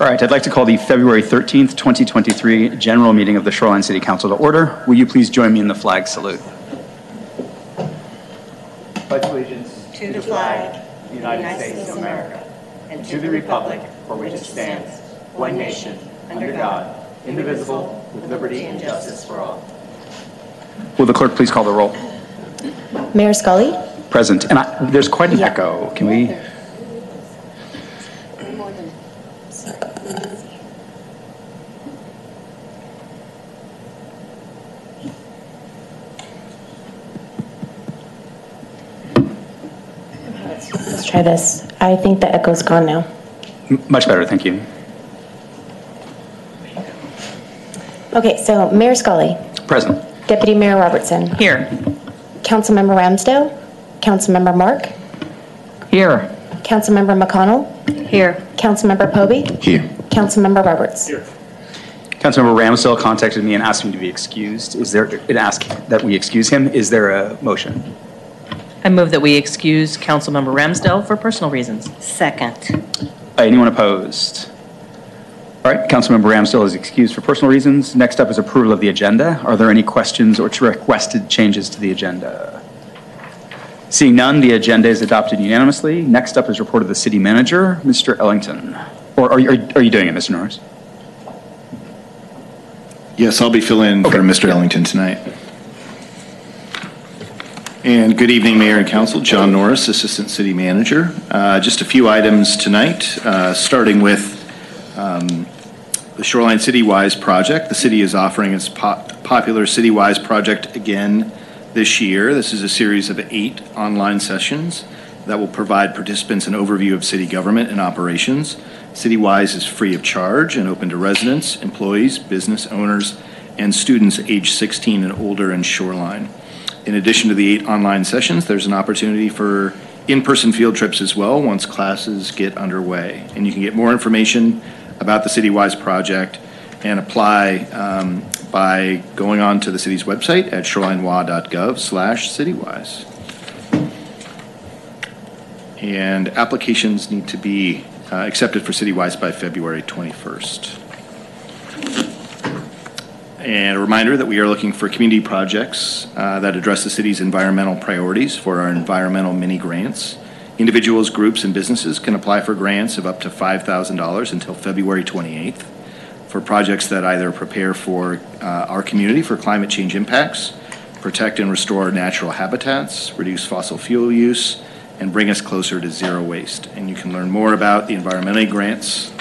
All right, I'd like to call the February 13th, 2023 general meeting of the Shoreline City Council to order. Will you please join me in the flag salute? Pledge allegiance To the flag, the United States of America, and to the republic for which it stands, one nation, under God, indivisible, with liberty and justice for all. Will the clerk please call the roll? Mayor Scully, Present. And I- there's quite an Yeah. echo. Can we? Try this. I think the echo's gone now. M- Much better, thank you. Okay, so Mayor Scully, Present. Deputy Mayor Robertson, Here. Councilmember Ramsdell, Councilmember Mork, Here. Councilmember McConnell, Here. Councilmember Pobee, Here. Councilmember Roberts. Here. Councilmember Ramsdell contacted me and asked me to be excused. Is there, it asked that we excuse him. Is there a motion? I move that we excuse Councilmember Ramsdell for personal reasons. Second. Anyone opposed? All right, Councilmember Ramsdell is excused for personal reasons. Next up is approval of the agenda. Are there any questions or requested changes to the agenda? Seeing none, the agenda is adopted unanimously. Next up is report of the city manager, Mr. Ellington. Or are you, are you doing it, Mr. Norris? Yes, I'll be filling in for Okay. Mr. Ellington tonight. And good evening, Mayor and Council. John Norris, Assistant City Manager. Uh, Just a few items tonight, uh, starting with um, the Shoreline Citywise project. The city is offering its po- popular Citywise project again this year. This is a series of eight online sessions that will provide participants an overview of city government and operations. Citywise is free of charge and open to residents, employees, business owners, and students age 16 and older in Shoreline. In addition to the eight online sessions, there's an opportunity for in-person field trips as well once classes get underway. And you can get more information about the Citywise project and apply um, by going on to the city's website at shorelinewa.gov/citywise. And applications need to be uh, accepted for Citywise by February 21st. And a reminder that we are looking for community projects uh, that address the city's environmental priorities for our environmental mini grants. Individuals, groups, and businesses can apply for grants of up to $5,000 until February 28th for projects that either prepare for uh, our community for climate change impacts, protect and restore natural habitats, reduce fossil fuel use, and bring us closer to zero waste. And you can learn more about the environmental grants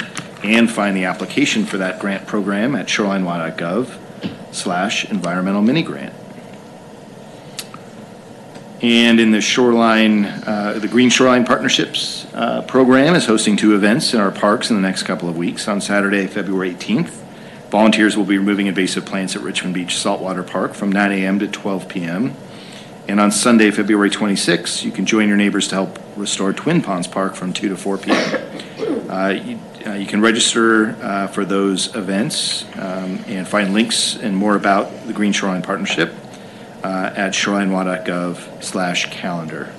and find the application for that grant program at shorelinewa.gov slash environmental mini grant. And in the shoreline, uh, the Green Shoreline Partnerships uh, Program is hosting two events in our parks in the next couple of weeks. On Saturday, February 18th, volunteers will be removing invasive plants at Richmond Beach Saltwater Park from 9 a.m. to 12 p.m. And on Sunday, February 26th, you can join your neighbors to help restore Twin Ponds Park from 2 to 4 p.m. Uh, You uh, you can register uh, for those events um, and find links and more about the Green Shoreline Partnership uh, at shorelinewa.gov slash calendar.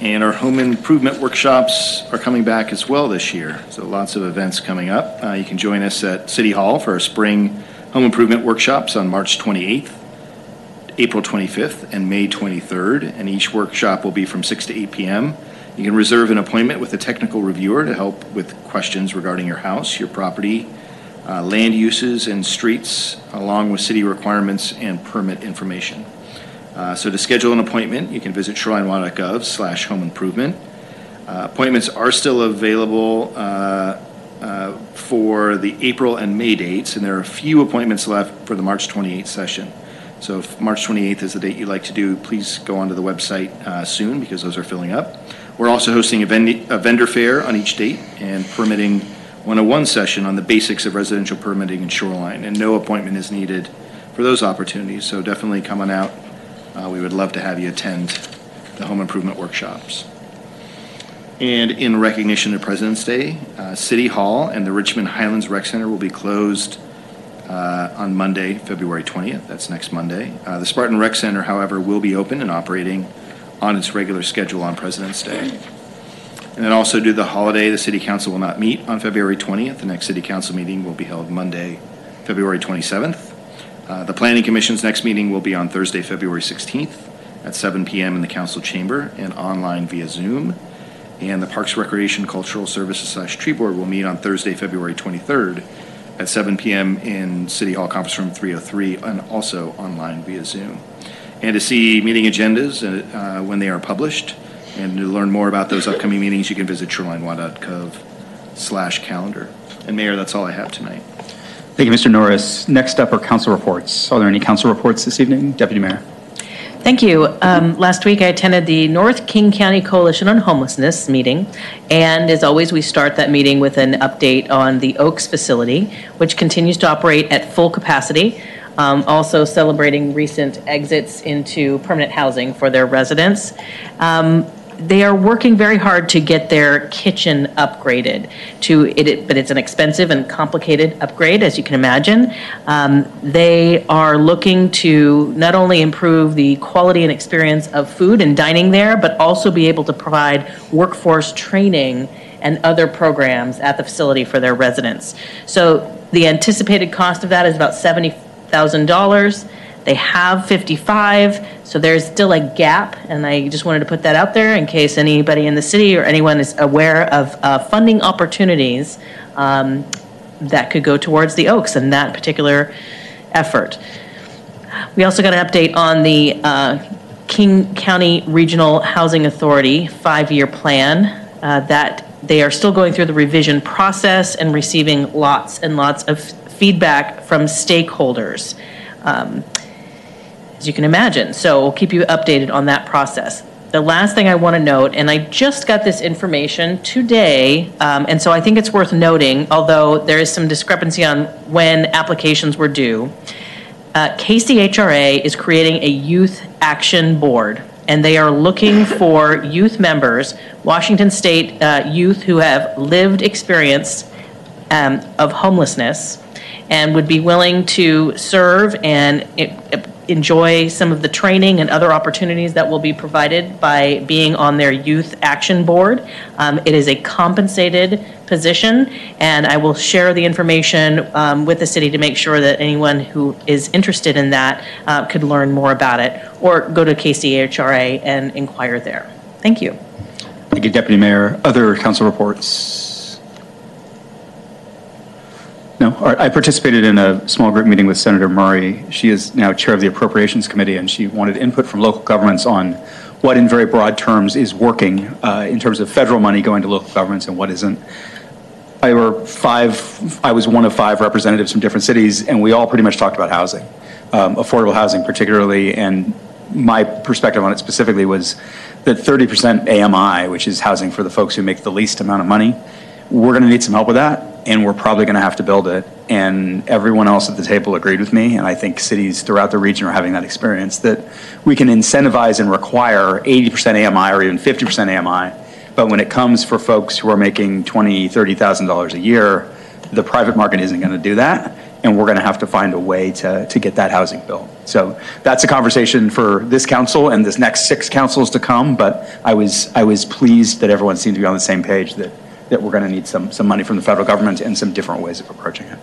And our home improvement workshops are coming back as well this year. So lots of events coming up. Uh, You can join us at City Hall for our spring home improvement workshops on March 28th, April 25th, and May 23rd. And each workshop will be from 6 to 8 p.m. You can reserve an appointment with a technical reviewer to help with questions regarding your house, your property, uh, land uses and streets, along with city requirements and permit information. Uh, So to schedule an appointment, you can visit shorelinewa.gov slash home improvement. Uh, Appointments are still available uh, uh, for the April and May dates, and there are a few appointments left for the March 28th session. So if March 28th is the date you'd like to do, please go onto the website uh, soon, because those are filling up. We're also hosting a vend- a vendor fair on each date and permitting 101 session on the basics of residential permitting and shoreline, and no appointment is needed for those opportunities, so definitely come on out. Uh, We would love to have you attend the home improvement workshops. And in recognition of President's Day, uh, City Hall and the Richmond Highlands Rec Center will be closed uh, on Monday, February 20th. That's next Monday. Uh, The Spartan Rec Center, however, will be open and operating on its regular schedule on President's Day. And then also due to the holiday, the city council will not meet on February 20th. The next city council meeting will be held Monday, February 27th. Uh, The planning commission's next meeting will be on Thursday, February 16th at 7 PM in the council chamber and online via Zoom. And the Parks Recreation Cultural Services slash Tree Board will meet on Thursday, February 23rd at 7 PM in City Hall Conference Room 303 and also online via Zoom. And to see meeting agendas uh, when they are published and to learn more about those upcoming meetings, you can visit shorelinewa.gov slash calendar. And Mayor, that's all I have tonight. Thank you, Mr. Norris. Next up are council reports. Are there any council reports this evening? Deputy Mayor. Thank you. Um, Last week, I attended the North King County Coalition on Homelessness meeting, and as always, we start that meeting with an update on the Oaks facility, which continues to operate at full capacity, um, also celebrating recent exits into permanent housing for their residents. Um, They are working very hard to get their kitchen upgraded to it, but it's an expensive and complicated upgrade, as you can imagine. Um, They are looking to not only improve the quality and experience of food and dining there, but also be able to provide workforce training and other programs at the facility for their residents. So the anticipated cost of that is about $70,000. They have 55, so there's still a gap, and I just wanted to put that out there in case anybody in the city or anyone is aware of uh, funding opportunities um, that could go towards the Oaks and that particular effort. We also got an update on the uh, King County Regional Housing Authority five-year plan, uh, that they are still going through the revision process and receiving lots and lots of feedback from stakeholders, um, as you can imagine. So we'll keep you updated on that process. The last thing I want to note, and I just got this information today, um, and so I think it's worth noting, although there is some discrepancy on when applications were due. Uh, KCHRA is creating a youth action board, and they are looking for youth members, Washington State uh, youth who have lived experience um, of homelessness and would be willing to serve and enjoy some of the training and other opportunities that will be provided by being on their youth action board. Um, It is a compensated position, and I will share the information um, with the city to make sure that anyone who is interested in that uh, could learn more about it, or go to KCHRA and inquire there. Thank you. Thank you, Deputy Mayor. Other council reports? No, I participated in a small group meeting with Senator Murray. She is now Chair of the Appropriations Committee, and she wanted input from local governments on what, in very broad terms, is working uh, in terms of federal money going to local governments and what isn't. I were five, I was one of five representatives from different cities, and we all pretty much talked about housing, um, affordable housing particularly, and my perspective on it specifically was that 30% AMI, which is housing for the folks who make the least amount of money, we're going to need some help with that, and we're probably going to have to build it. And everyone else at the table agreed with me, and I think cities throughout the region are having that experience, that we can incentivize and require 80% AMI or even 50% AMI, but when it comes for folks who are making $20,000, $30,000 a year, the private market isn't going to do that, and we're going to have to find a way to, to get that housing built. So that's a conversation for this council and this next six councils to come, but I was, I was pleased that everyone seemed to be on the same page that, that we're going to need some, some money from the federal government and some different ways of approaching it.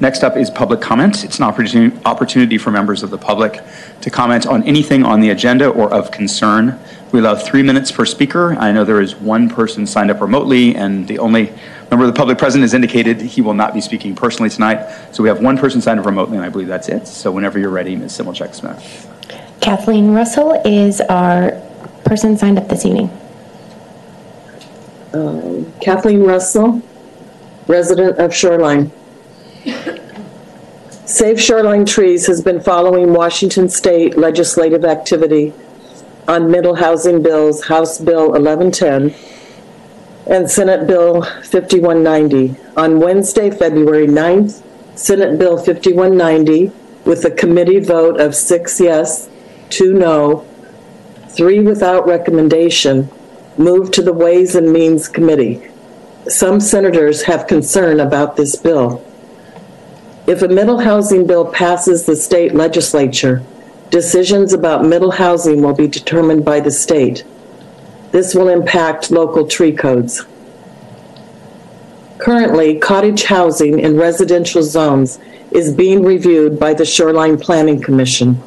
Next up is public comment. It's an opportunity, for members of the public to comment on anything on the agenda or of concern. We allow three minutes per speaker. I know there is one person signed up remotely, and the only member of the public present has indicated he will not be speaking personally tonight. So we have one person signed up remotely, and I believe that's it. So whenever you're ready, Ms. Simulcik Smith. Kathleen Russell is our person signed up this evening. Uh, Kathleen Russell, resident of Shoreline. Save Shoreline Trees has been following Washington State legislative activity on middle housing bills, House Bill 1110 and Senate Bill 5190. On Wednesday, February 9th, Senate Bill 5190, with a committee vote of six yes, two no, three without recommendation, moved to the Ways and Means Committee. Some senators have concern about this bill. If a middle housing bill passes the state legislature, decisions about middle housing will be determined by the state. This will impact local tree codes. Currently, cottage housing in residential zones is being reviewed by the Shoreline Planning Commission.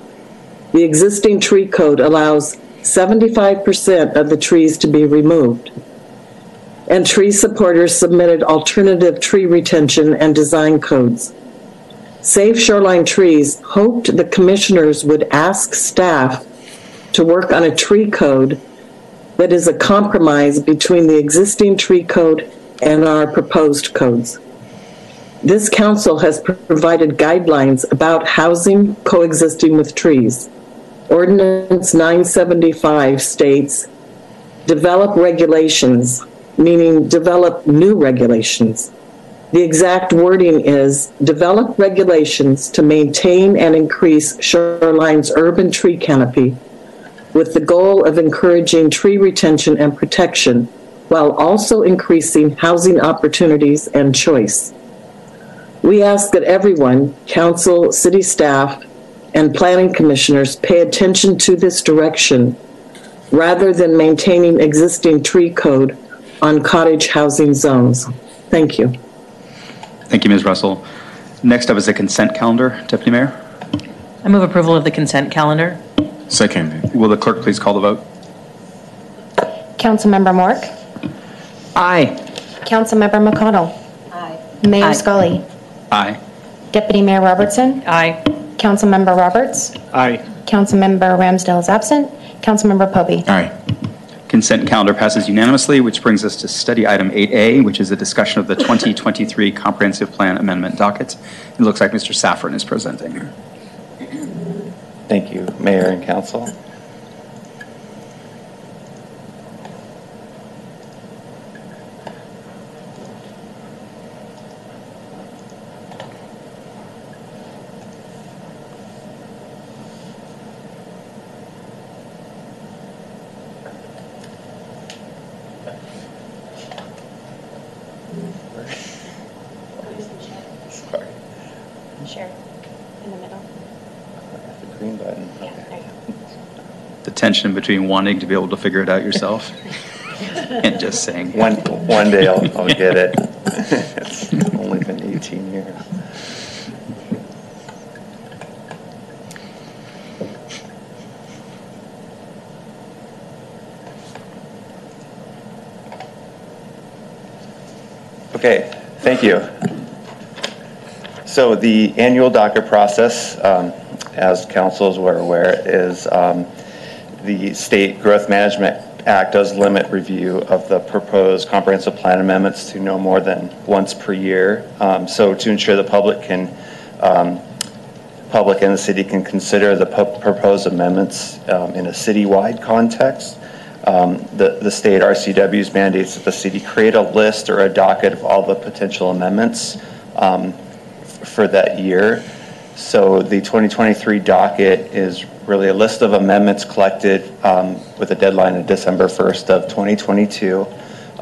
The existing tree code allows 75% of the trees to be removed. And tree supporters submitted alternative tree retention and design codes. Save Shoreline Trees hoped the commissioners would ask staff to work on a tree code that is a compromise between the existing tree code and our proposed codes. This council has provided guidelines about housing coexisting with trees. Ordinance 975 states, develop regulations, meaning develop new regulations. The exact wording is, develop regulations to maintain and increase shoreline's urban tree canopy with the goal of encouraging tree retention and protection while also increasing housing opportunities and choice. We ask that everyone, council, city staff, and planning commissioners pay attention to this direction rather than maintaining existing tree code on cottage housing zones. Thank you. Thank you, Ms. Russell. Next up is the consent calendar. Deputy Mayor, I move approval of the consent calendar. Second. will the clerk please call the vote? Councilmember Mork? Aye. Councilmember McConnell? Aye. Mayor Aye. Scully? Aye. Deputy Mayor Robertson? Aye. Councilmember Roberts? Aye. Councilmember Ramsdell is absent. Councilmember Pobee? Aye. Consent calendar passes unanimously, which brings us to study item 8A, which is a discussion of the 2023 Comprehensive Plan Amendment docket. It looks like Mr. Szafran is presenting. Thank you, Mayor and Council. Between wanting to be able to figure it out yourself and just saying. One, one day I'll, I'll get it. It's only been 18 years. Okay, thank you. So the annual docket process, um, as councils were aware, is um, the State Growth Management Act does limit review of the proposed comprehensive plan amendments to no more than once per year. Um, So to ensure the public can, um, public and the city can consider the proposed amendments um, in a citywide context, um, the, the state RCW's mandates that the city create a list or a docket of all the potential amendments um, for that year. So the 2023 docket is really a list of amendments collected um, with a deadline of December 1st of 2022.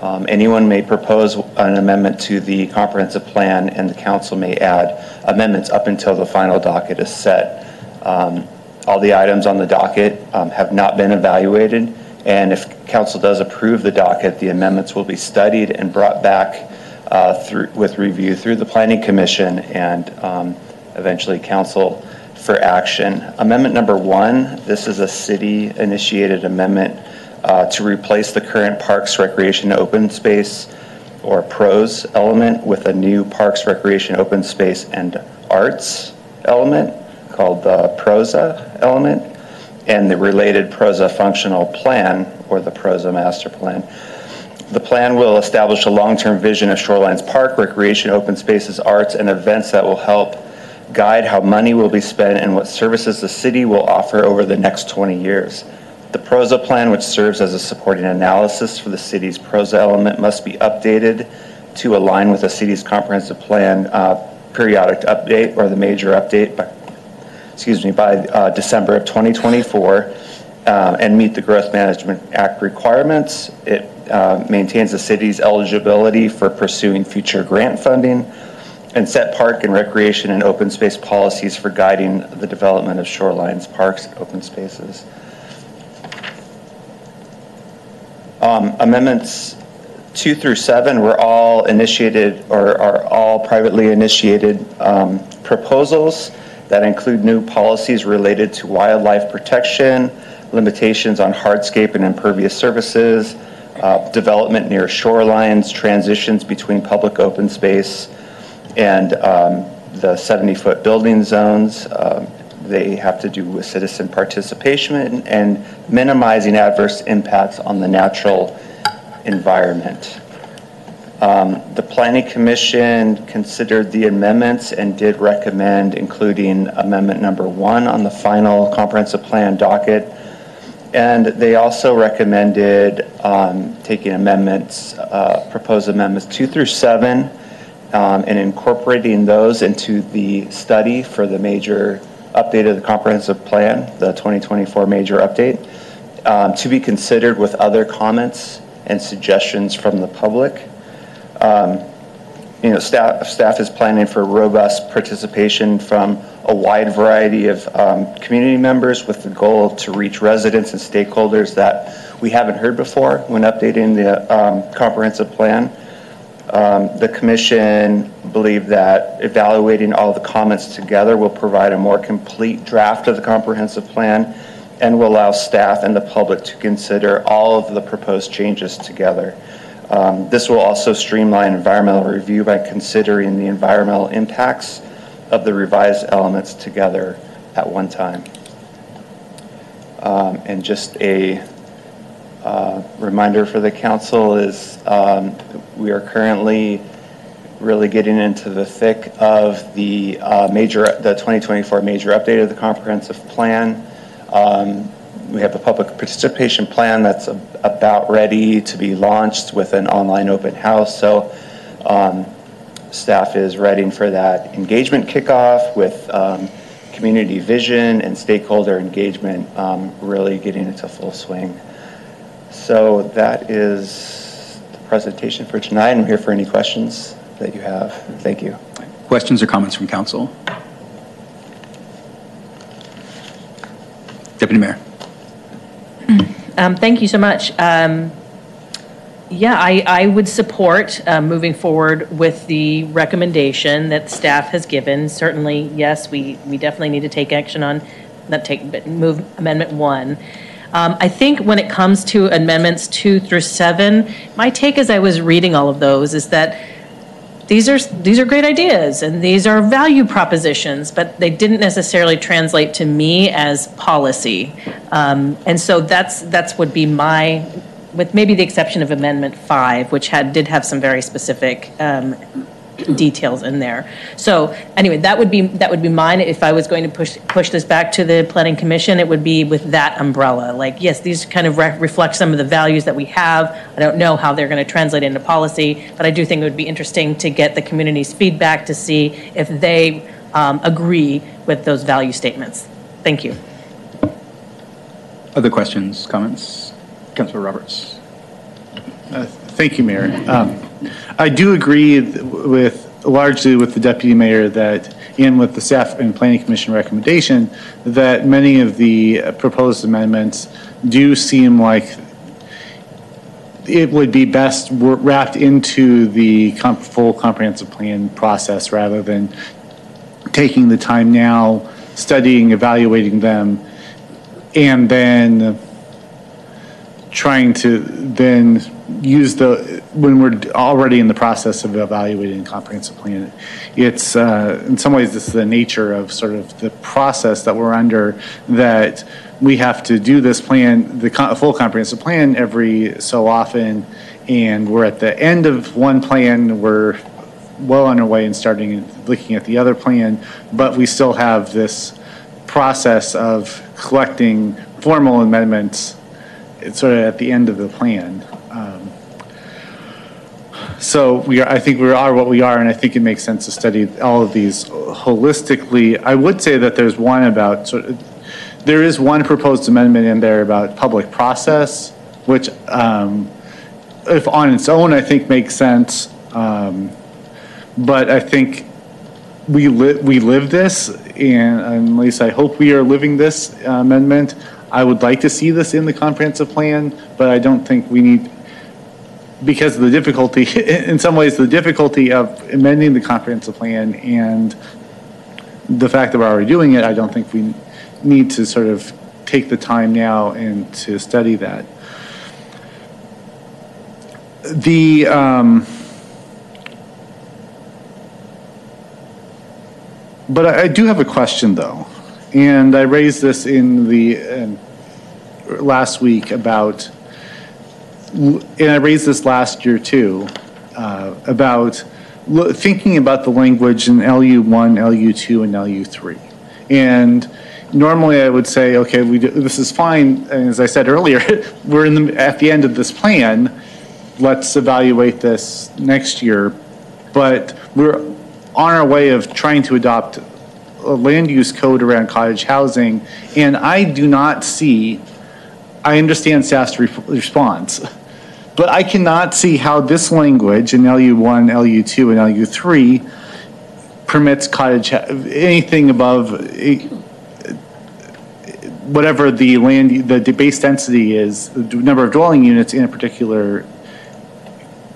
Um, Anyone may propose an amendment to the comprehensive plan, and the council may add amendments up until the final docket is set. Um, All the items on the docket um, have not been evaluated, and if council does approve the docket, the amendments will be studied and brought back uh, through, with review through the planning commission and um, eventually council for action. Amendment number one, this is a city-initiated amendment uh, to replace the current Parks Recreation Open Space or PROS element with a new Parks Recreation Open Space and Arts element called the PROSA element and the related PROSA functional plan or the PROSA master plan. The plan will establish a long-term vision of Shorelines Park, recreation, open spaces, arts, and events that will help guide how money will be spent and what services the city will offer over the next 20 years. The PROSA plan, which serves as a supporting analysis for the city's PROSA element, must be updated to align with the city's comprehensive plan uh, periodic update or the major update by excuse me, by uh, December of 2024 um, and meet the Growth Management Act requirements. It uh, maintains the city's eligibility for pursuing future grant funding and set park and recreation and open space policies for guiding the development of shorelines, parks, and open spaces. Um, Amendments two through seven were all initiated or are all privately initiated um, proposals that include new policies related to wildlife protection, limitations on hardscape and impervious surfaces, uh, development near shorelines, transitions between public open space and um, the 70-foot building zones. Um, They have to do with citizen participation and minimizing adverse impacts on the natural environment. Um, The Planning Commission considered the amendments and did recommend including Amendment Number One on the final comprehensive plan docket. And they also recommended um, taking amendments, uh, proposed amendments two through seven, um, and incorporating those into the study for the major update of the comprehensive plan, the 2024 major update, um, to be considered with other comments and suggestions from the public. Um, You know, staff, staff is planning for robust participation from a wide variety of um, community members with the goal to reach residents and stakeholders that we haven't heard before when updating the um, comprehensive plan. Um, The commission believed that evaluating all the comments together will provide a more complete draft of the comprehensive plan and will allow staff and the public to consider all of the proposed changes together. Um, This will also streamline environmental review by considering the environmental impacts of the revised elements together at one time. Um, And just a uh, reminder for the council is um, we are currently really getting into the thick of the uh, major, the 2024 major update of the comprehensive plan. Um, We have a public participation plan that's a- about ready to be launched with an online open house. So um, staff is ready for that engagement kickoff with um, community vision and stakeholder engagement um, really getting into full swing. So that is the presentation for tonight. I'm here for any questions that you have. Thank you. Questions or comments from council? Deputy Mayor. Um, Thank you so much. Um, Yeah, I, I would support uh, moving forward with the recommendation that staff has given. Certainly, yes, we, we definitely need to take action on, not take, but move Amendment 1. Um, I think when it comes to amendments 2 through 7, my take as I was reading all of those is that these are, these are great ideas, and these are value propositions, but they didn't necessarily translate to me as policy. Um, And so that's, that's would be my, with maybe the exception of Amendment 5, which had, did have some very specific um, details in there. So anyway, that would be, that would be mine. If I was going to push, push this back to the planning commission, it would be with that umbrella. Like, yes, these kind of re- reflect some of the values that we have. I don't know how they're going to translate into policy, but I do think it would be interesting to get the community's feedback to see if they um, agree with those value statements. Thank you. Other questions, comments? Councilor Roberts. Uh, Thank you, Mayor. Um, I do agree with, largely with the deputy mayor that, and with the staff and planning commission recommendation, that many of the uh, proposed amendments do seem like it would be best wrapped into the comp- full comprehensive plan process rather than taking the time now, studying, evaluating them, and then trying to then use the, when we're already in the process of evaluating the comprehensive plan. It's, uh, in some ways, it's the nature of sort of the process that we're under, that we have to do this plan, the co- full comprehensive plan every so often, and we're at the end of one plan, we're well on our way and starting, looking at the other plan, but we still have this process of collecting formal amendments it's sort of at the end of the plan. So we are, I think we are what we are, and I think it makes sense to study all of these holistically. I would say that there's one about, sort of, there is one proposed amendment in there about public process, which, um, if on its own, I think makes sense. Um, But I think we live, we live this, and at least I hope we are living this uh, amendment. I would like to see this in the comprehensive plan, but I don't think we need, because of the difficulty, in some ways, the difficulty of amending the comprehensive plan and the fact that we're already doing it, I don't think we need to sort of take the time now and to study that. The, um, but I do have a question, though. And I raised this in the, um, last week about, and I raised this last year too, uh, about thinking about the language in LU one, LU two, and LU three. And normally I would say, okay, do- this is fine, and as I said earlier, we're the, at the end of this plan, let's evaluate this next year. But we're on our way of trying to adopt a land use code around cottage housing, and I do not see, I understand staff's response, but I cannot see how this language in LU1, LU2, and LU3 permits cottage, anything above eh, whatever the land, the base density is, the number of dwelling units in a particular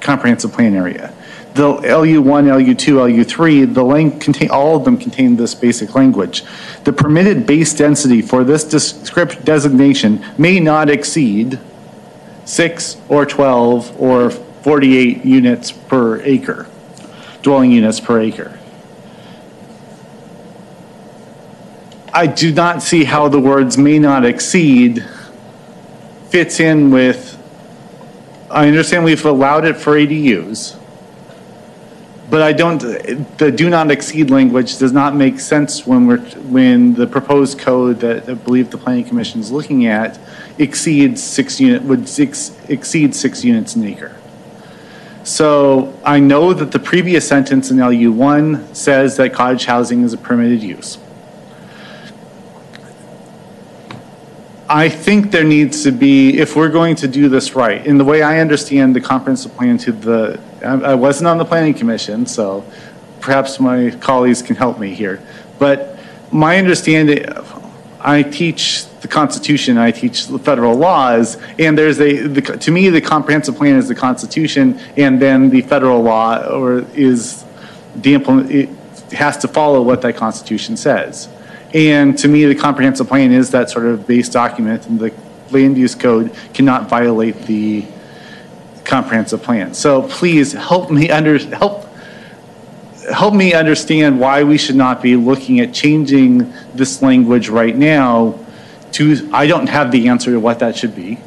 comprehensive plan area. The LU1, LU2, LU3, the lang, contain, all of them contain this basic language. The permitted base density for this descript, designation may not exceed six or 12 or 48 units per acre, dwelling units per acre. I do not see how the words may not exceed fits in with, I understand we've allowed it for ADUs, but I don't, the do not exceed language does not make sense when we're, when the proposed code that I believe the planning commission is looking at exceeds six unit, would six, exceed six units an acre. So I know that the previous sentence in LU one says that cottage housing is a permitted use. I think there needs to be, if we're going to do this right, in the way I understand the comprehensive plan to the, I wasn't on the planning commission, so perhaps my colleagues can help me here. But my understanding, I teach the Constitution, I teach the federal laws, and there's a, the- to me, the comprehensive plan is the Constitution, and then the federal law, or is the implement, it has to follow what that Constitution says. And to me, the comprehensive plan is that sort of base document, and the land use code cannot violate the comprehensive plan. So please help me under, help, help me understand why we should not be looking at changing this language right now to, I don't have the answer to what that should be.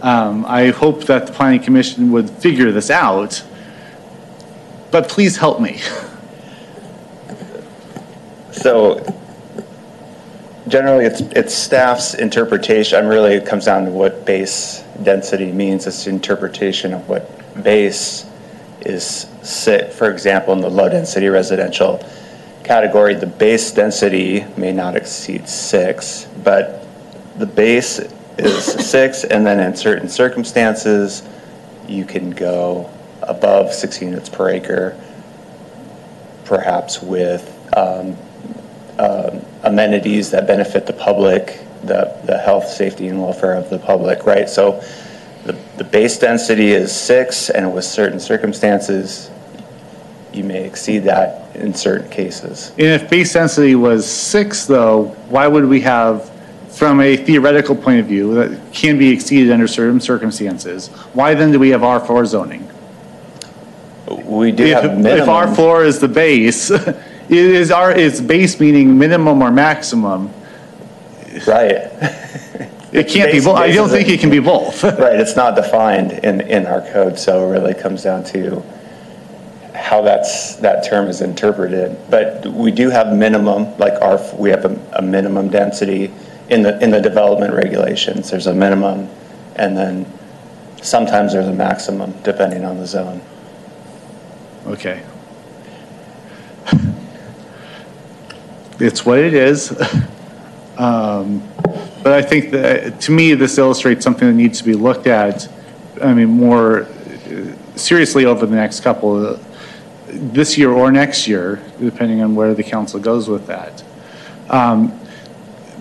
Um, I hope that the planning commission would figure this out, but please help me. So generally, it's, it's staff's interpretation, I'm really, it comes down to what base density means. It's interpretation of what base is sit, for example, in the low-density residential category, the base density may not exceed six, but the base is six, and then in certain circumstances, you can go above six units per acre, perhaps with um, um, amenities that benefit the public, the, the health, safety, and welfare of the public, right? So the, the base density is six, and with certain circumstances, you may exceed that in certain cases. And if base density was six, though, why would we have, from a theoretical point of view, that can be exceeded under certain circumstances, why then do we have R4 zoning? We do If, have if minimum. R4 is the base, is R, is base meaning minimum or maximum? Right. It can't be, Base- bo- I don't think it can be both. Right, it's not defined in, in our code, so it really comes down to how that's, that term is interpreted. But we do have minimum, like our, we have a, a minimum density in the, in the development regulations. There's a minimum, and then sometimes there's a maximum, depending on the zone. Okay. It's what it is. Um, But I think that, to me, this illustrates something that needs to be looked at, I mean, more uh, seriously over the next couple, of this year or next year, depending on where the council goes with that. Um,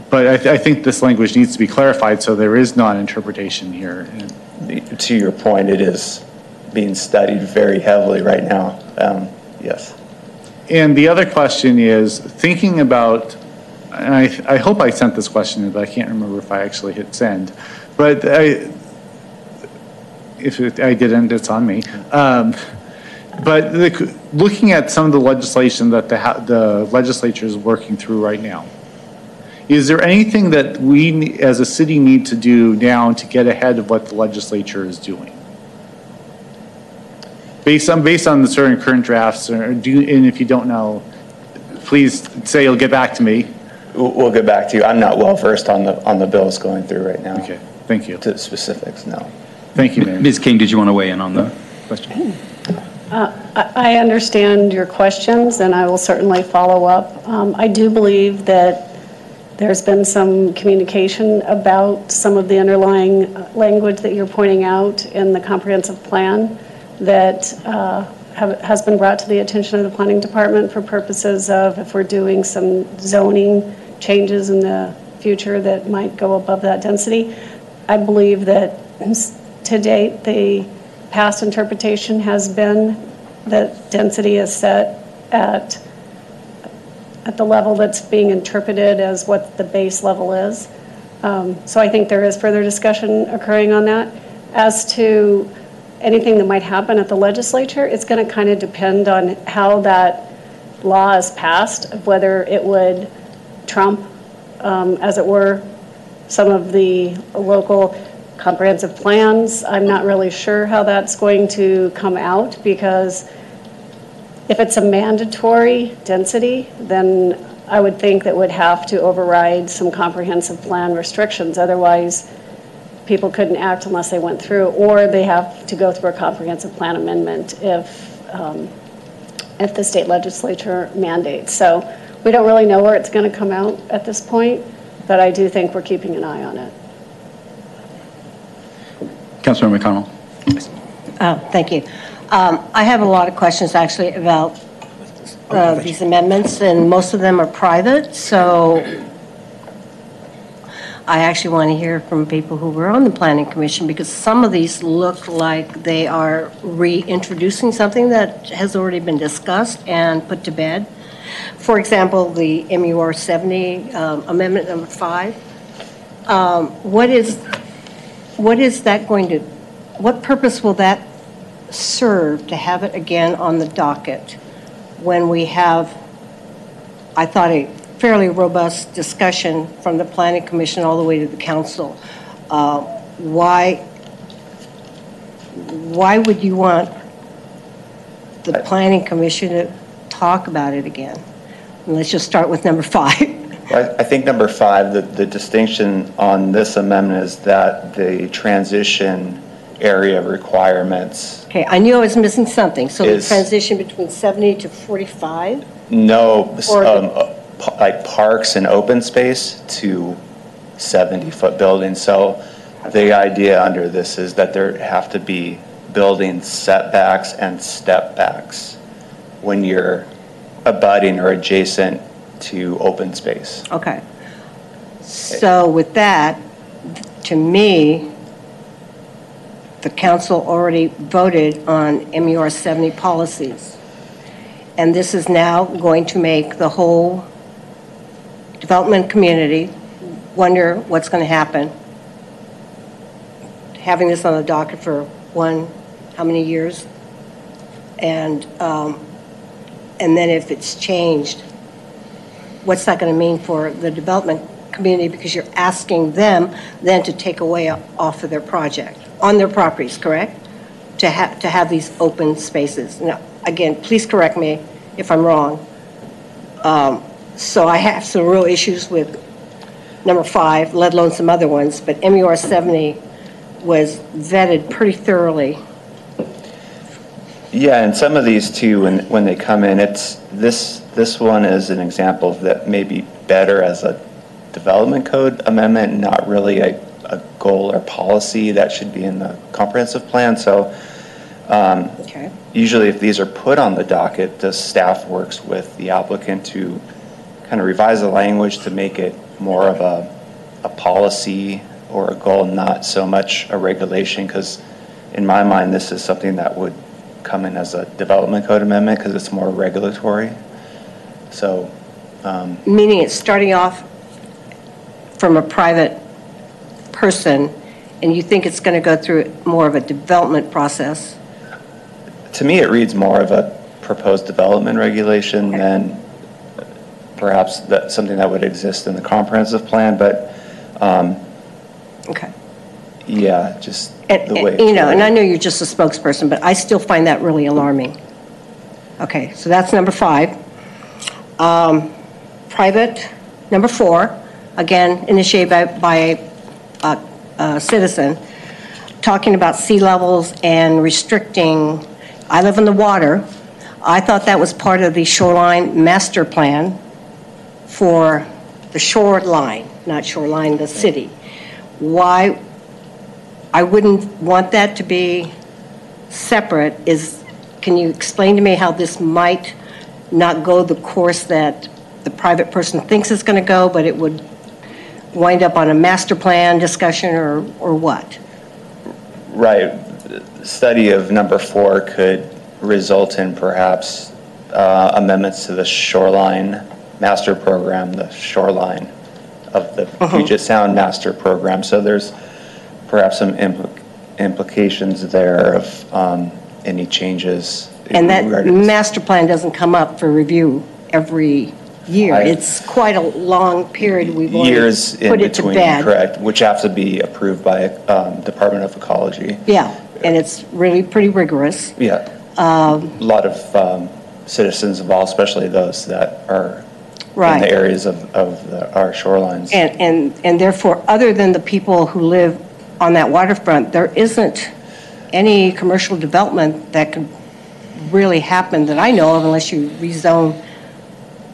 But I, th- I think this language needs to be clarified, so there is non-interpretation here. To your point, it is being studied very heavily right now. Um, Yes. And the other question is, thinking about, I, I hope I sent this question, but I can't remember if I actually hit send. But I, if it- I didn't, it's on me. Um, But the- looking at some of the legislation that the the legislature is working through right now, is there anything that we, as a city, need to do now to get ahead of what the legislature is doing? Based on, based on the certain current drafts, or do, and if you don't know, please say you'll get back to me. We'll we'll get back to you. I'm not well versed on the, on the bills going through right now. Okay, thank you. To the specifics, no. Thank you, Mayor. Ms. King, did you want to weigh in on the question? I I understand your questions, and I will certainly follow up. Um, I do believe that there's been some communication about some of the underlying uh, language that you're pointing out in the comprehensive plan that uh, have- has been brought to the attention of the planning department for purposes of if we're doing some zoning changes in the future that might go above that density. I believe that to date, the past interpretation has been that density is set at, at the level that's being interpreted as what the base level is. Um, So I think there is further discussion occurring on that. As to anything that might happen at the legislature, it's going to kind of depend on how that law is passed, of whether it would trump, um, as it were, some of the local comprehensive plans. I'm not really sure how that's going to come out because if it's a mandatory density, then I would think that would have to override some comprehensive plan restrictions. Otherwise, people couldn't act unless they went through, or they have to go through a comprehensive plan amendment if, um, if the state legislature mandates. So we don't really know where it's going to come out at this point, but I do think we're keeping an eye on it. Councilmember McConnell? Oh, Thank you. Um, I have a lot of questions actually about uh, these amendments, and most of them are private, so I actually want to hear from people who were on the planning commission, because some of these look like they are reintroducing something that has already been discussed and put to bed. For example, the MUR 70 um, Amendment Number 5. Um, What is, what is that going to, what purpose will that serve to have it again on the docket when we have, I thought, a fairly robust discussion from the planning commission all the way to the council? Uh, Why, why would you want the planning commission to talk about it again? Let's just start with number five. I I think number five, the, the distinction on this amendment is that the transition area requirements, Okay, I knew I was missing something, so the Is- transition between 70 to 45? no, Or um, uh, pa- like parks and open space to 70-foot buildings. So the idea under this is that there have to be building setbacks and step backs when you're abutting or adjacent to open space. Okay. So with that, to me, the council already voted on MUR 70 policies. And this is now going to make the whole development community wonder what's going to happen. Having this on the docket for one, how many years? And, um, and then if it's changed, what's that going to mean for the development community? Because you're asking them then to take away off of their project, on their properties, correct? To have, to have these open spaces. Now, again, please correct me if I'm wrong. Um, So I have some real issues with number five, let alone some other ones, but MUR 70 was vetted pretty thoroughly. Yeah, and some of these too, when, when they come in, it's, this, this one is an example that may be better as a development code amendment, not really a, a goal or policy that should be in the comprehensive plan. So um, Okay. usually if these are put on the docket, the staff works with the applicant to kind of revise the language to make it more of a, a policy or a goal, not so much a regulation, because in my mind, this is something that would come in as a development code amendment because it's more regulatory. So, um, Meaning it's starting off from a private person, and you think it's going to go through more of a development process? to me, it reads more of a proposed development regulation than perhaps that, something that would exist in the comprehensive plan, but, um, Okay. yeah, just And- the way. and, You know, and I know you're just a spokesperson, but I still find that really alarming. Okay, so that's number five. Um, Private, number four, again, initiated by, by a, a citizen, talking about sea levels and restricting, I live in the water. I thought that was part of the shoreline master plan for the shoreline, not shoreline, the city. Why, I wouldn't want that to be separate, is, can you explain to me how this might not go the course that the private person thinks it's going to go, but it would wind up on a master plan discussion, or, or what? Right. Study of number four could result in perhaps uh, amendments to the shoreline master program, the shoreline of the Puget Sound master program. So there's perhaps some impl- implications there of um, any changes. And that regarding- master plan doesn't come up for review every year. I- It's quite a long period we've already Years in put it to between, bed. correct, which have to be approved by um, Department of Ecology. Yeah, and it's really pretty rigorous. Yeah. Um, A lot of um, citizens involved, especially those that are in Right. the areas of, of the- our shorelines. And, and, and therefore, other than the people who live on that waterfront, there isn't any commercial development that could really happen that I know of unless you rezone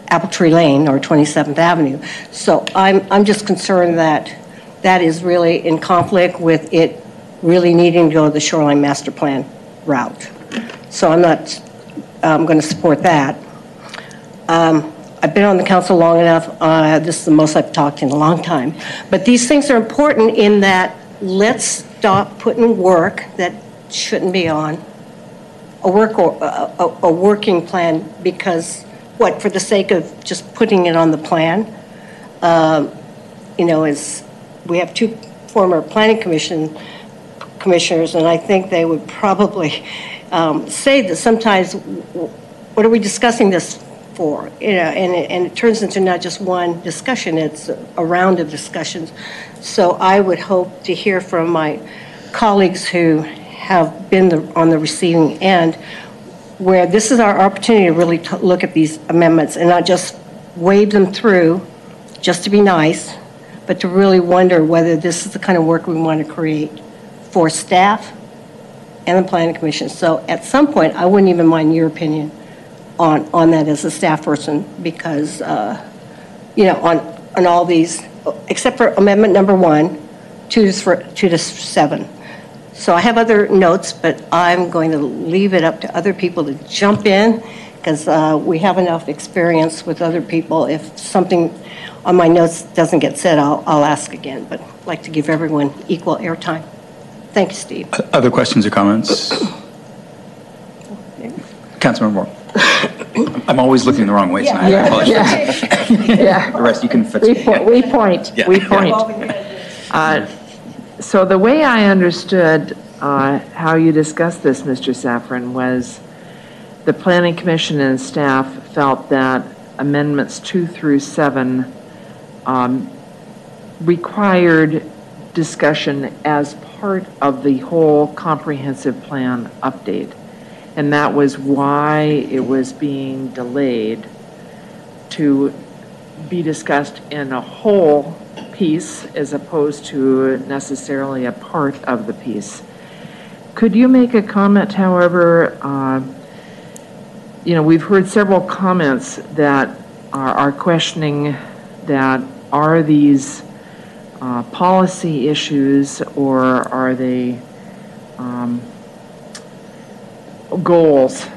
Apple Tree Lane or 27th Avenue. So I'm, I'm just concerned that that is really in conflict with it really needing to go the shoreline master plan route. So I'm not, I'm going to support that. Um, I've been on the council long enough, uh, this is the most I've talked in a long time. But these things are important in that let's stop putting work that shouldn't be on a work, or a, a, working plan, because, what, for the sake of just putting it on the plan? Um, You know, is, we have two former planning commission commissioners, and I think they would probably um, say that sometimes, what are we discussing this for? You know, and it, and it turns into not just one discussion, it's a round of discussions. So I would hope to hear from my colleagues who have been the- on the receiving end, where this is our opportunity to really t- look at these amendments and not just wave them through just to be nice, but to really wonder whether this is the kind of work we want to create for staff and the planning commission. So at some point, I wouldn't even mind your opinion on, on that as a staff person, because, uh, you know, on, on all these, except for amendment number one, two to, thr- two to seven. So I have other notes, but I'm going to leave it up to other people to jump in, because we have enough experience with other people. If something on my notes doesn't get said, I'll, I'll ask again, but I'd like to give everyone equal airtime. Thank you, Steve. Other questions or comments? Councilmember Moore. I'm always looking the wrong way tonight. I apologize. Yeah, The rest you can fix. we point, we point, Yeah. we point. Uh, So the way I understood uh, how you discussed this, Mr. Szafran, was the planning commission and staff felt that amendments two through seven um, required discussion as part of the whole comprehensive plan update. And that was why it was being delayed to be discussed in a whole piece as opposed to necessarily a part of the piece. Could you make a comment, however, uh, you know, we've heard several comments that are are questioning that are these uh, policy issues or are they um, goals,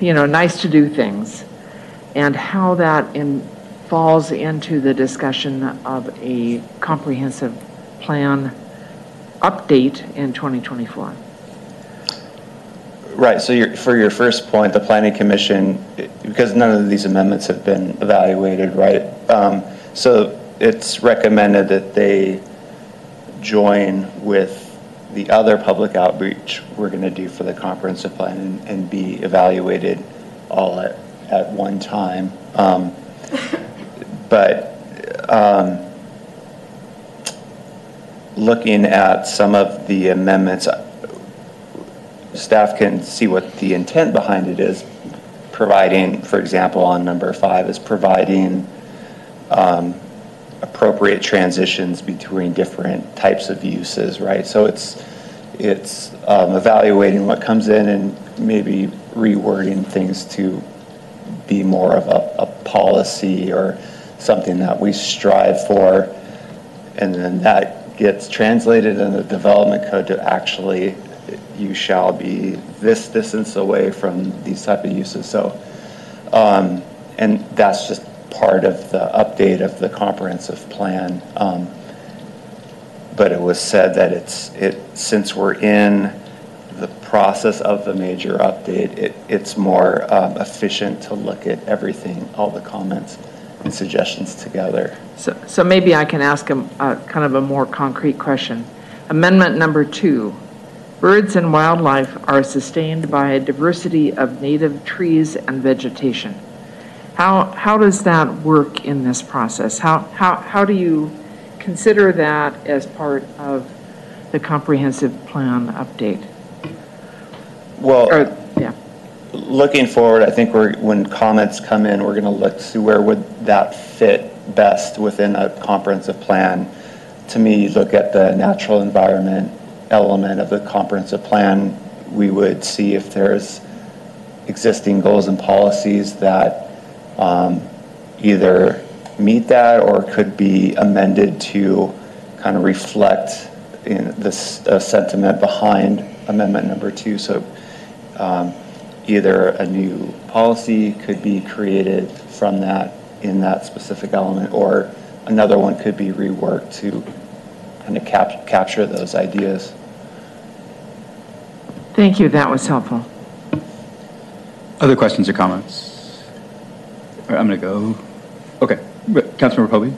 you know, nice to do things, and how that in, falls into the discussion of a comprehensive plan update in 2024. Right, so your, for your first point, the planning commission, because none of these amendments have been evaluated, right? Um, So it's recommended that they join with the other public outreach we're going to do for the comprehensive plan and, and be evaluated all at, at one time. Um, But um, looking at some of the amendments, staff can see what the intent behind it is, providing, for example, on number five, is providing um, appropriate transitions between different types of uses, right? So it's, it's um, evaluating what comes in and maybe rewording things to be more of a, a policy or something that we strive for. And then that gets translated in the development code to actually, you shall be this distance away from these type of uses. So, um, and that's just part of the update of the comprehensive plan. Um, But it was said that it's, it, since we're in the process of the major update, it, it's more um, efficient to look at everything, all the comments and suggestions together. So, so maybe I can ask a, a kind of a more concrete question. Amendment number two, birds and wildlife are sustained by a diversity of native trees and vegetation. How, how does that work in this process? How, how, how do you consider that as part of the comprehensive plan update? Well. Or, yeah. looking forward, I think we're, when comments come in, we're gonna look to where would that fit best within a comprehensive plan. To me, look at the natural environment element of the comprehensive plan. We would see if there's existing goals and policies that um, either meet that or could be amended to kind of reflect in this uh, sentiment behind amendment number two. So um, either a new policy could be created from that, in that specific element, or another one could be reworked to kind of cap- capture those ideas. Thank you, that was helpful. Other questions or comments? I'm going to go, okay, Councilmember Pobee?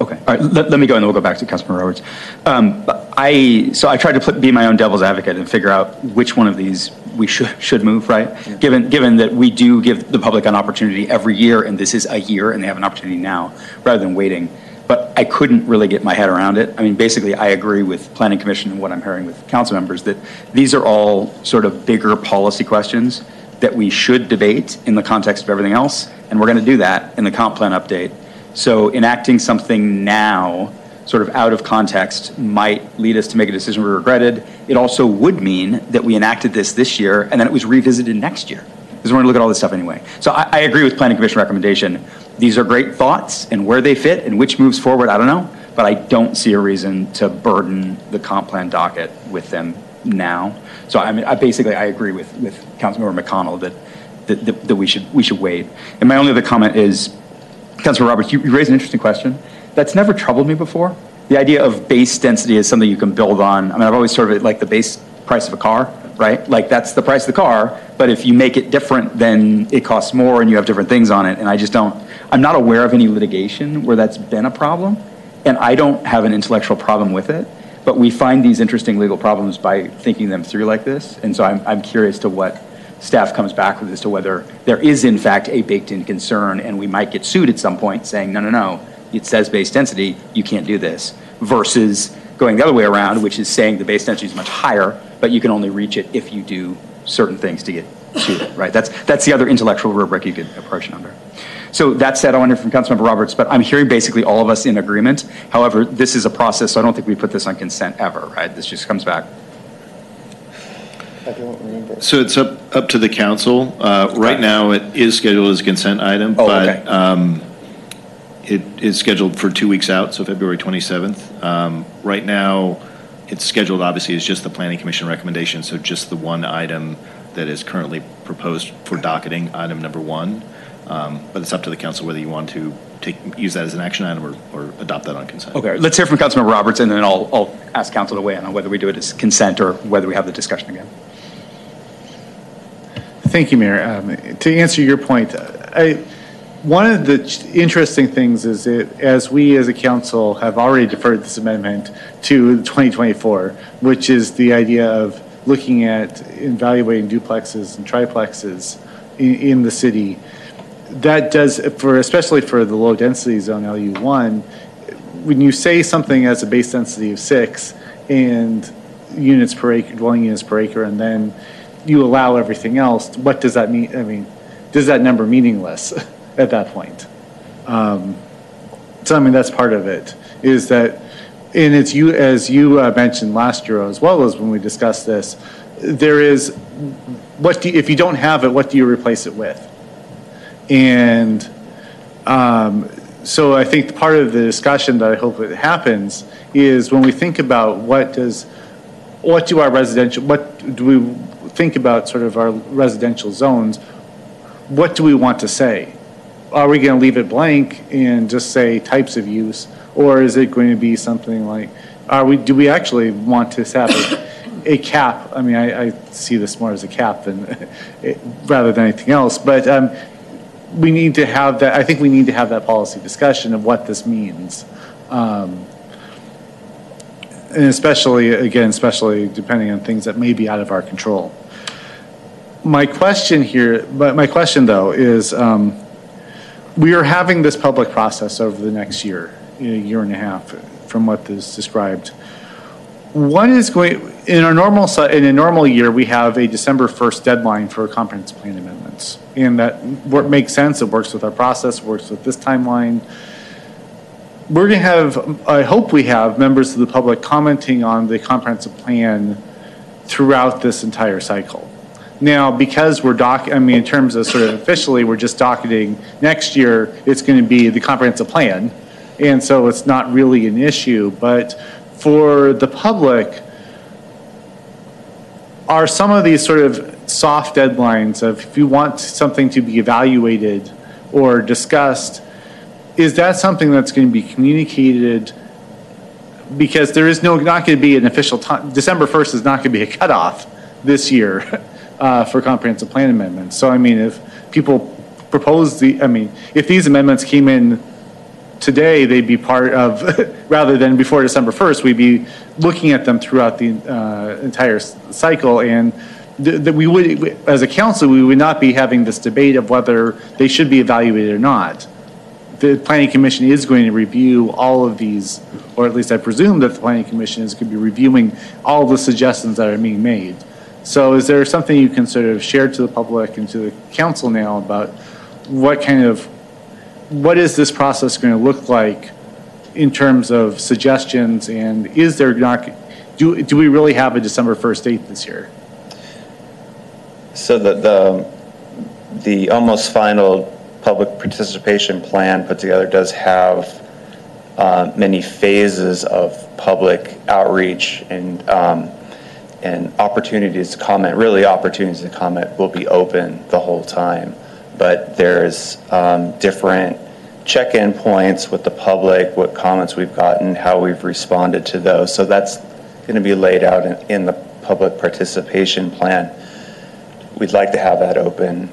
Okay, all right, let, let me go and then we'll go back to Councilmember Roberts. Um, I, so I tried to put, be my own devil's advocate and figure out which one of these we should, should move, right? Given, given that we do give the public an opportunity every year and this is a year and they have an opportunity now, rather than waiting. But I couldn't really get my head around it. I mean, basically, I agree with Planning Commission and what I'm hearing with council members that these are all sort of bigger policy questions that we should debate in the context of everything else, and we're going to do that in the comp plan update. So enacting something now, sort of out of context, might lead us to make a decision we regretted. It also would mean that we enacted this this year, and then it was revisited next year, because we're going to look at all this stuff anyway. So I, I agree with Planning Commission recommendation. These are great thoughts, and where they fit and which moves forward, I don't know, but I don't see a reason to burden the comp plan docket with them now. So I mean, I basically, I agree with, with Councilmember McConnell that, that, that- that we should, we should wait. And my only other comment is, Councilor Roberts, you you raised an interesting question. That's never troubled me before. The idea of base density is something you can build on. I mean, I've always sort of like the base price of a car, right? Like that's the price of the car, but if you make it different, then it costs more and you have different things on it. And I just don't, I'm not aware of any litigation where that's been a problem. And I don't have an intellectual problem with it, but we find these interesting legal problems by thinking them through like this. And so I'm, I'm curious to what staff comes back with as to whether there is in fact a baked-in concern and we might get sued at some point saying, no, no, no, it says base density, you can't do this, versus going the other way around, which is saying the base density is much higher, but you can only reach it if you do certain things to get it, right? That's, that's the other intellectual rubric you could approach it under. So that said, I want to hear from Councilmember Roberts, but I'm hearing basically all of us in agreement. However, this is a process, so I don't think we put this on consent ever, right? This just comes back. I don't remember. So it's up, up to the council. Uh, Right now, it is scheduled as a consent item, Oh, but okay. um, it is scheduled for two weeks out, so February 27th. Um, Right now, it's scheduled, obviously, as just the planning commission recommendation, so just the one item that is currently proposed for docketing, item number one. Um, But it's up to the council whether you want to take, use that as an action item or, or adopt that on consent. Okay, let's hear from Councilmember Roberts, and then I'll, I'll ask council to weigh in on whether we do it as consent or whether we have the discussion again. Thank you, Mayor. Um, To answer your point, I, one of the ch- interesting things is that as we as a council have already deferred this amendment to 2024, which is the idea of looking at evaluating duplexes and triplexes in, in the city, that does, for, especially for the low-density zone, LU1, when you say something as a base density of six and units per acre, dwelling units per acre, and then you allow everything else, what does that mean? I mean, does that number meaningless at that point? Um, So I mean, that's part of it, is that, and it's you, as you uh, mentioned last year, as well as when we discussed this, there is, what do, you- if you don't have it, what do you replace it with? And um, so I think part of the discussion that I hope it happens is when we think about what does, what do our residential, what do we think about sort of our residential zones, what do we want to say? Are we going to leave it blank and just say types of use? Or is it going to be something like, are we, do we actually want to have a, a cap? I mean, I, I see this more as a cap than, rather than anything else, but um, we need to have that, I think we need to have that policy discussion of what this means. Um, And especially, again, especially depending on things that may be out of our control. My question here, but my question though is, um, we are having this public process over the next year, a year and a half, from what is described. What is going, in our normal, in a normal year, we have a December 1st deadline for a comprehensive plan amendments. And that what makes sense, it works with our process, works with this timeline. We're going to have, I hope we have, members of the public commenting on the comprehensive plan throughout this entire cycle. Now, because we're doc, I mean, in terms of sort of officially, we're just docketing, next year, it's going to be the comprehensive plan. And so it's not really an issue, but for the public, are some of these sort of soft deadlines of if you want something to be evaluated or discussed, is that something that's going to be communicated? Because there is no, not going to be an official time, December 1st is not going to be a cutoff this year uh, for comprehensive plan amendments. So I mean, if people propose the, I mean, if these amendments came in today, they'd be part of, rather than before December 1st, we'd be looking at them throughout the uh, entire cycle. And that we would, as a council, we would not be having this debate of whether they should be evaluated or not. The planning commission is going to review all of these, or at least I presume that the planning commission is going to be reviewing all the suggestions that are being made. So is there something you can sort of share to the public and to the council now about what kind of what is this process going to look like in terms of suggestions, and is there not, do, do we really have a December 1st date this year? So the, the, the almost final public participation plan put together does have uh, many phases of public outreach and, um, and opportunities to comment, really opportunities to comment will be open the whole time. But there's um, different check-in points with the public, what comments we've gotten, how we've responded to those. So that's going to be laid out in, in the public participation plan. We'd like to have that open,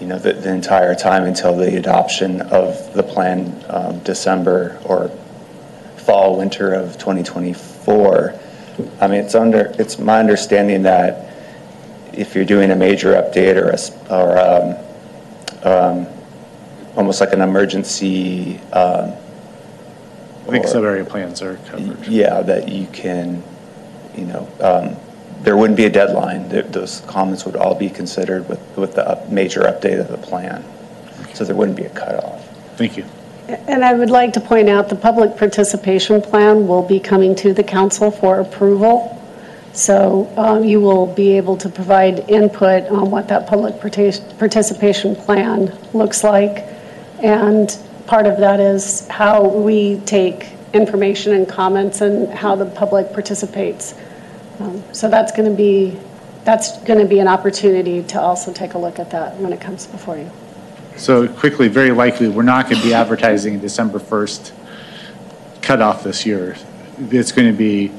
you know, the, the entire time until the adoption of the plan, um, December or fall, winter of 2024. I mean, it's under, it's my understanding that if you're doing a major update or a, or, um, um, almost like an emergency, um, I think or- sub-area plans are covered. yeah, that you can, you know, um, there wouldn't be a deadline. Those comments would all be considered with, with the up- major update of the plan. So there wouldn't be a cutoff. Thank you. And I would like to point out, the public participation plan will be coming to the council for approval. So um, you will be able to provide input on what that public partic- participation plan looks like. And part of that is how we take information and comments and how the public participates. Um, So that's going to be, that's going to be an opportunity to also take a look at that when it comes before you. So quickly, very likely, we're not going to be advertising a December 1st cutoff this year. It's going to be,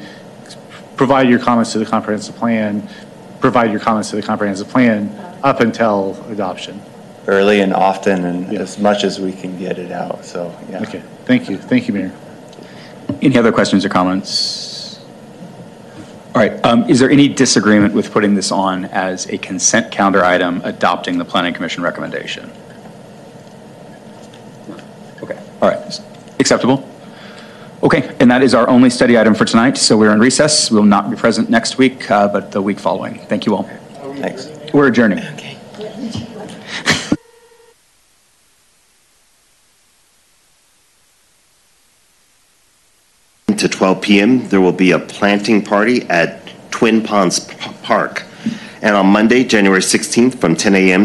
provide your comments to the comprehensive plan, provide your comments to the comprehensive plan, up until adoption. Early and often and Yeah. as much as we can get it out, so, yeah. Okay, thank you, thank you, Mayor. Any other questions or comments? All right, um, is there any disagreement with putting this on as a consent calendar item, adopting the planning commission recommendation? Okay, all right, acceptable? Okay, and that is our only study item for tonight, so we're in recess. We will not be present next week, uh, but the week following. Thank you all. Thanks. We're adjourning. To 12 p.m., there will be a planting party at Twin Ponds P- Park. And on Monday, January 16th, from 10 a.m.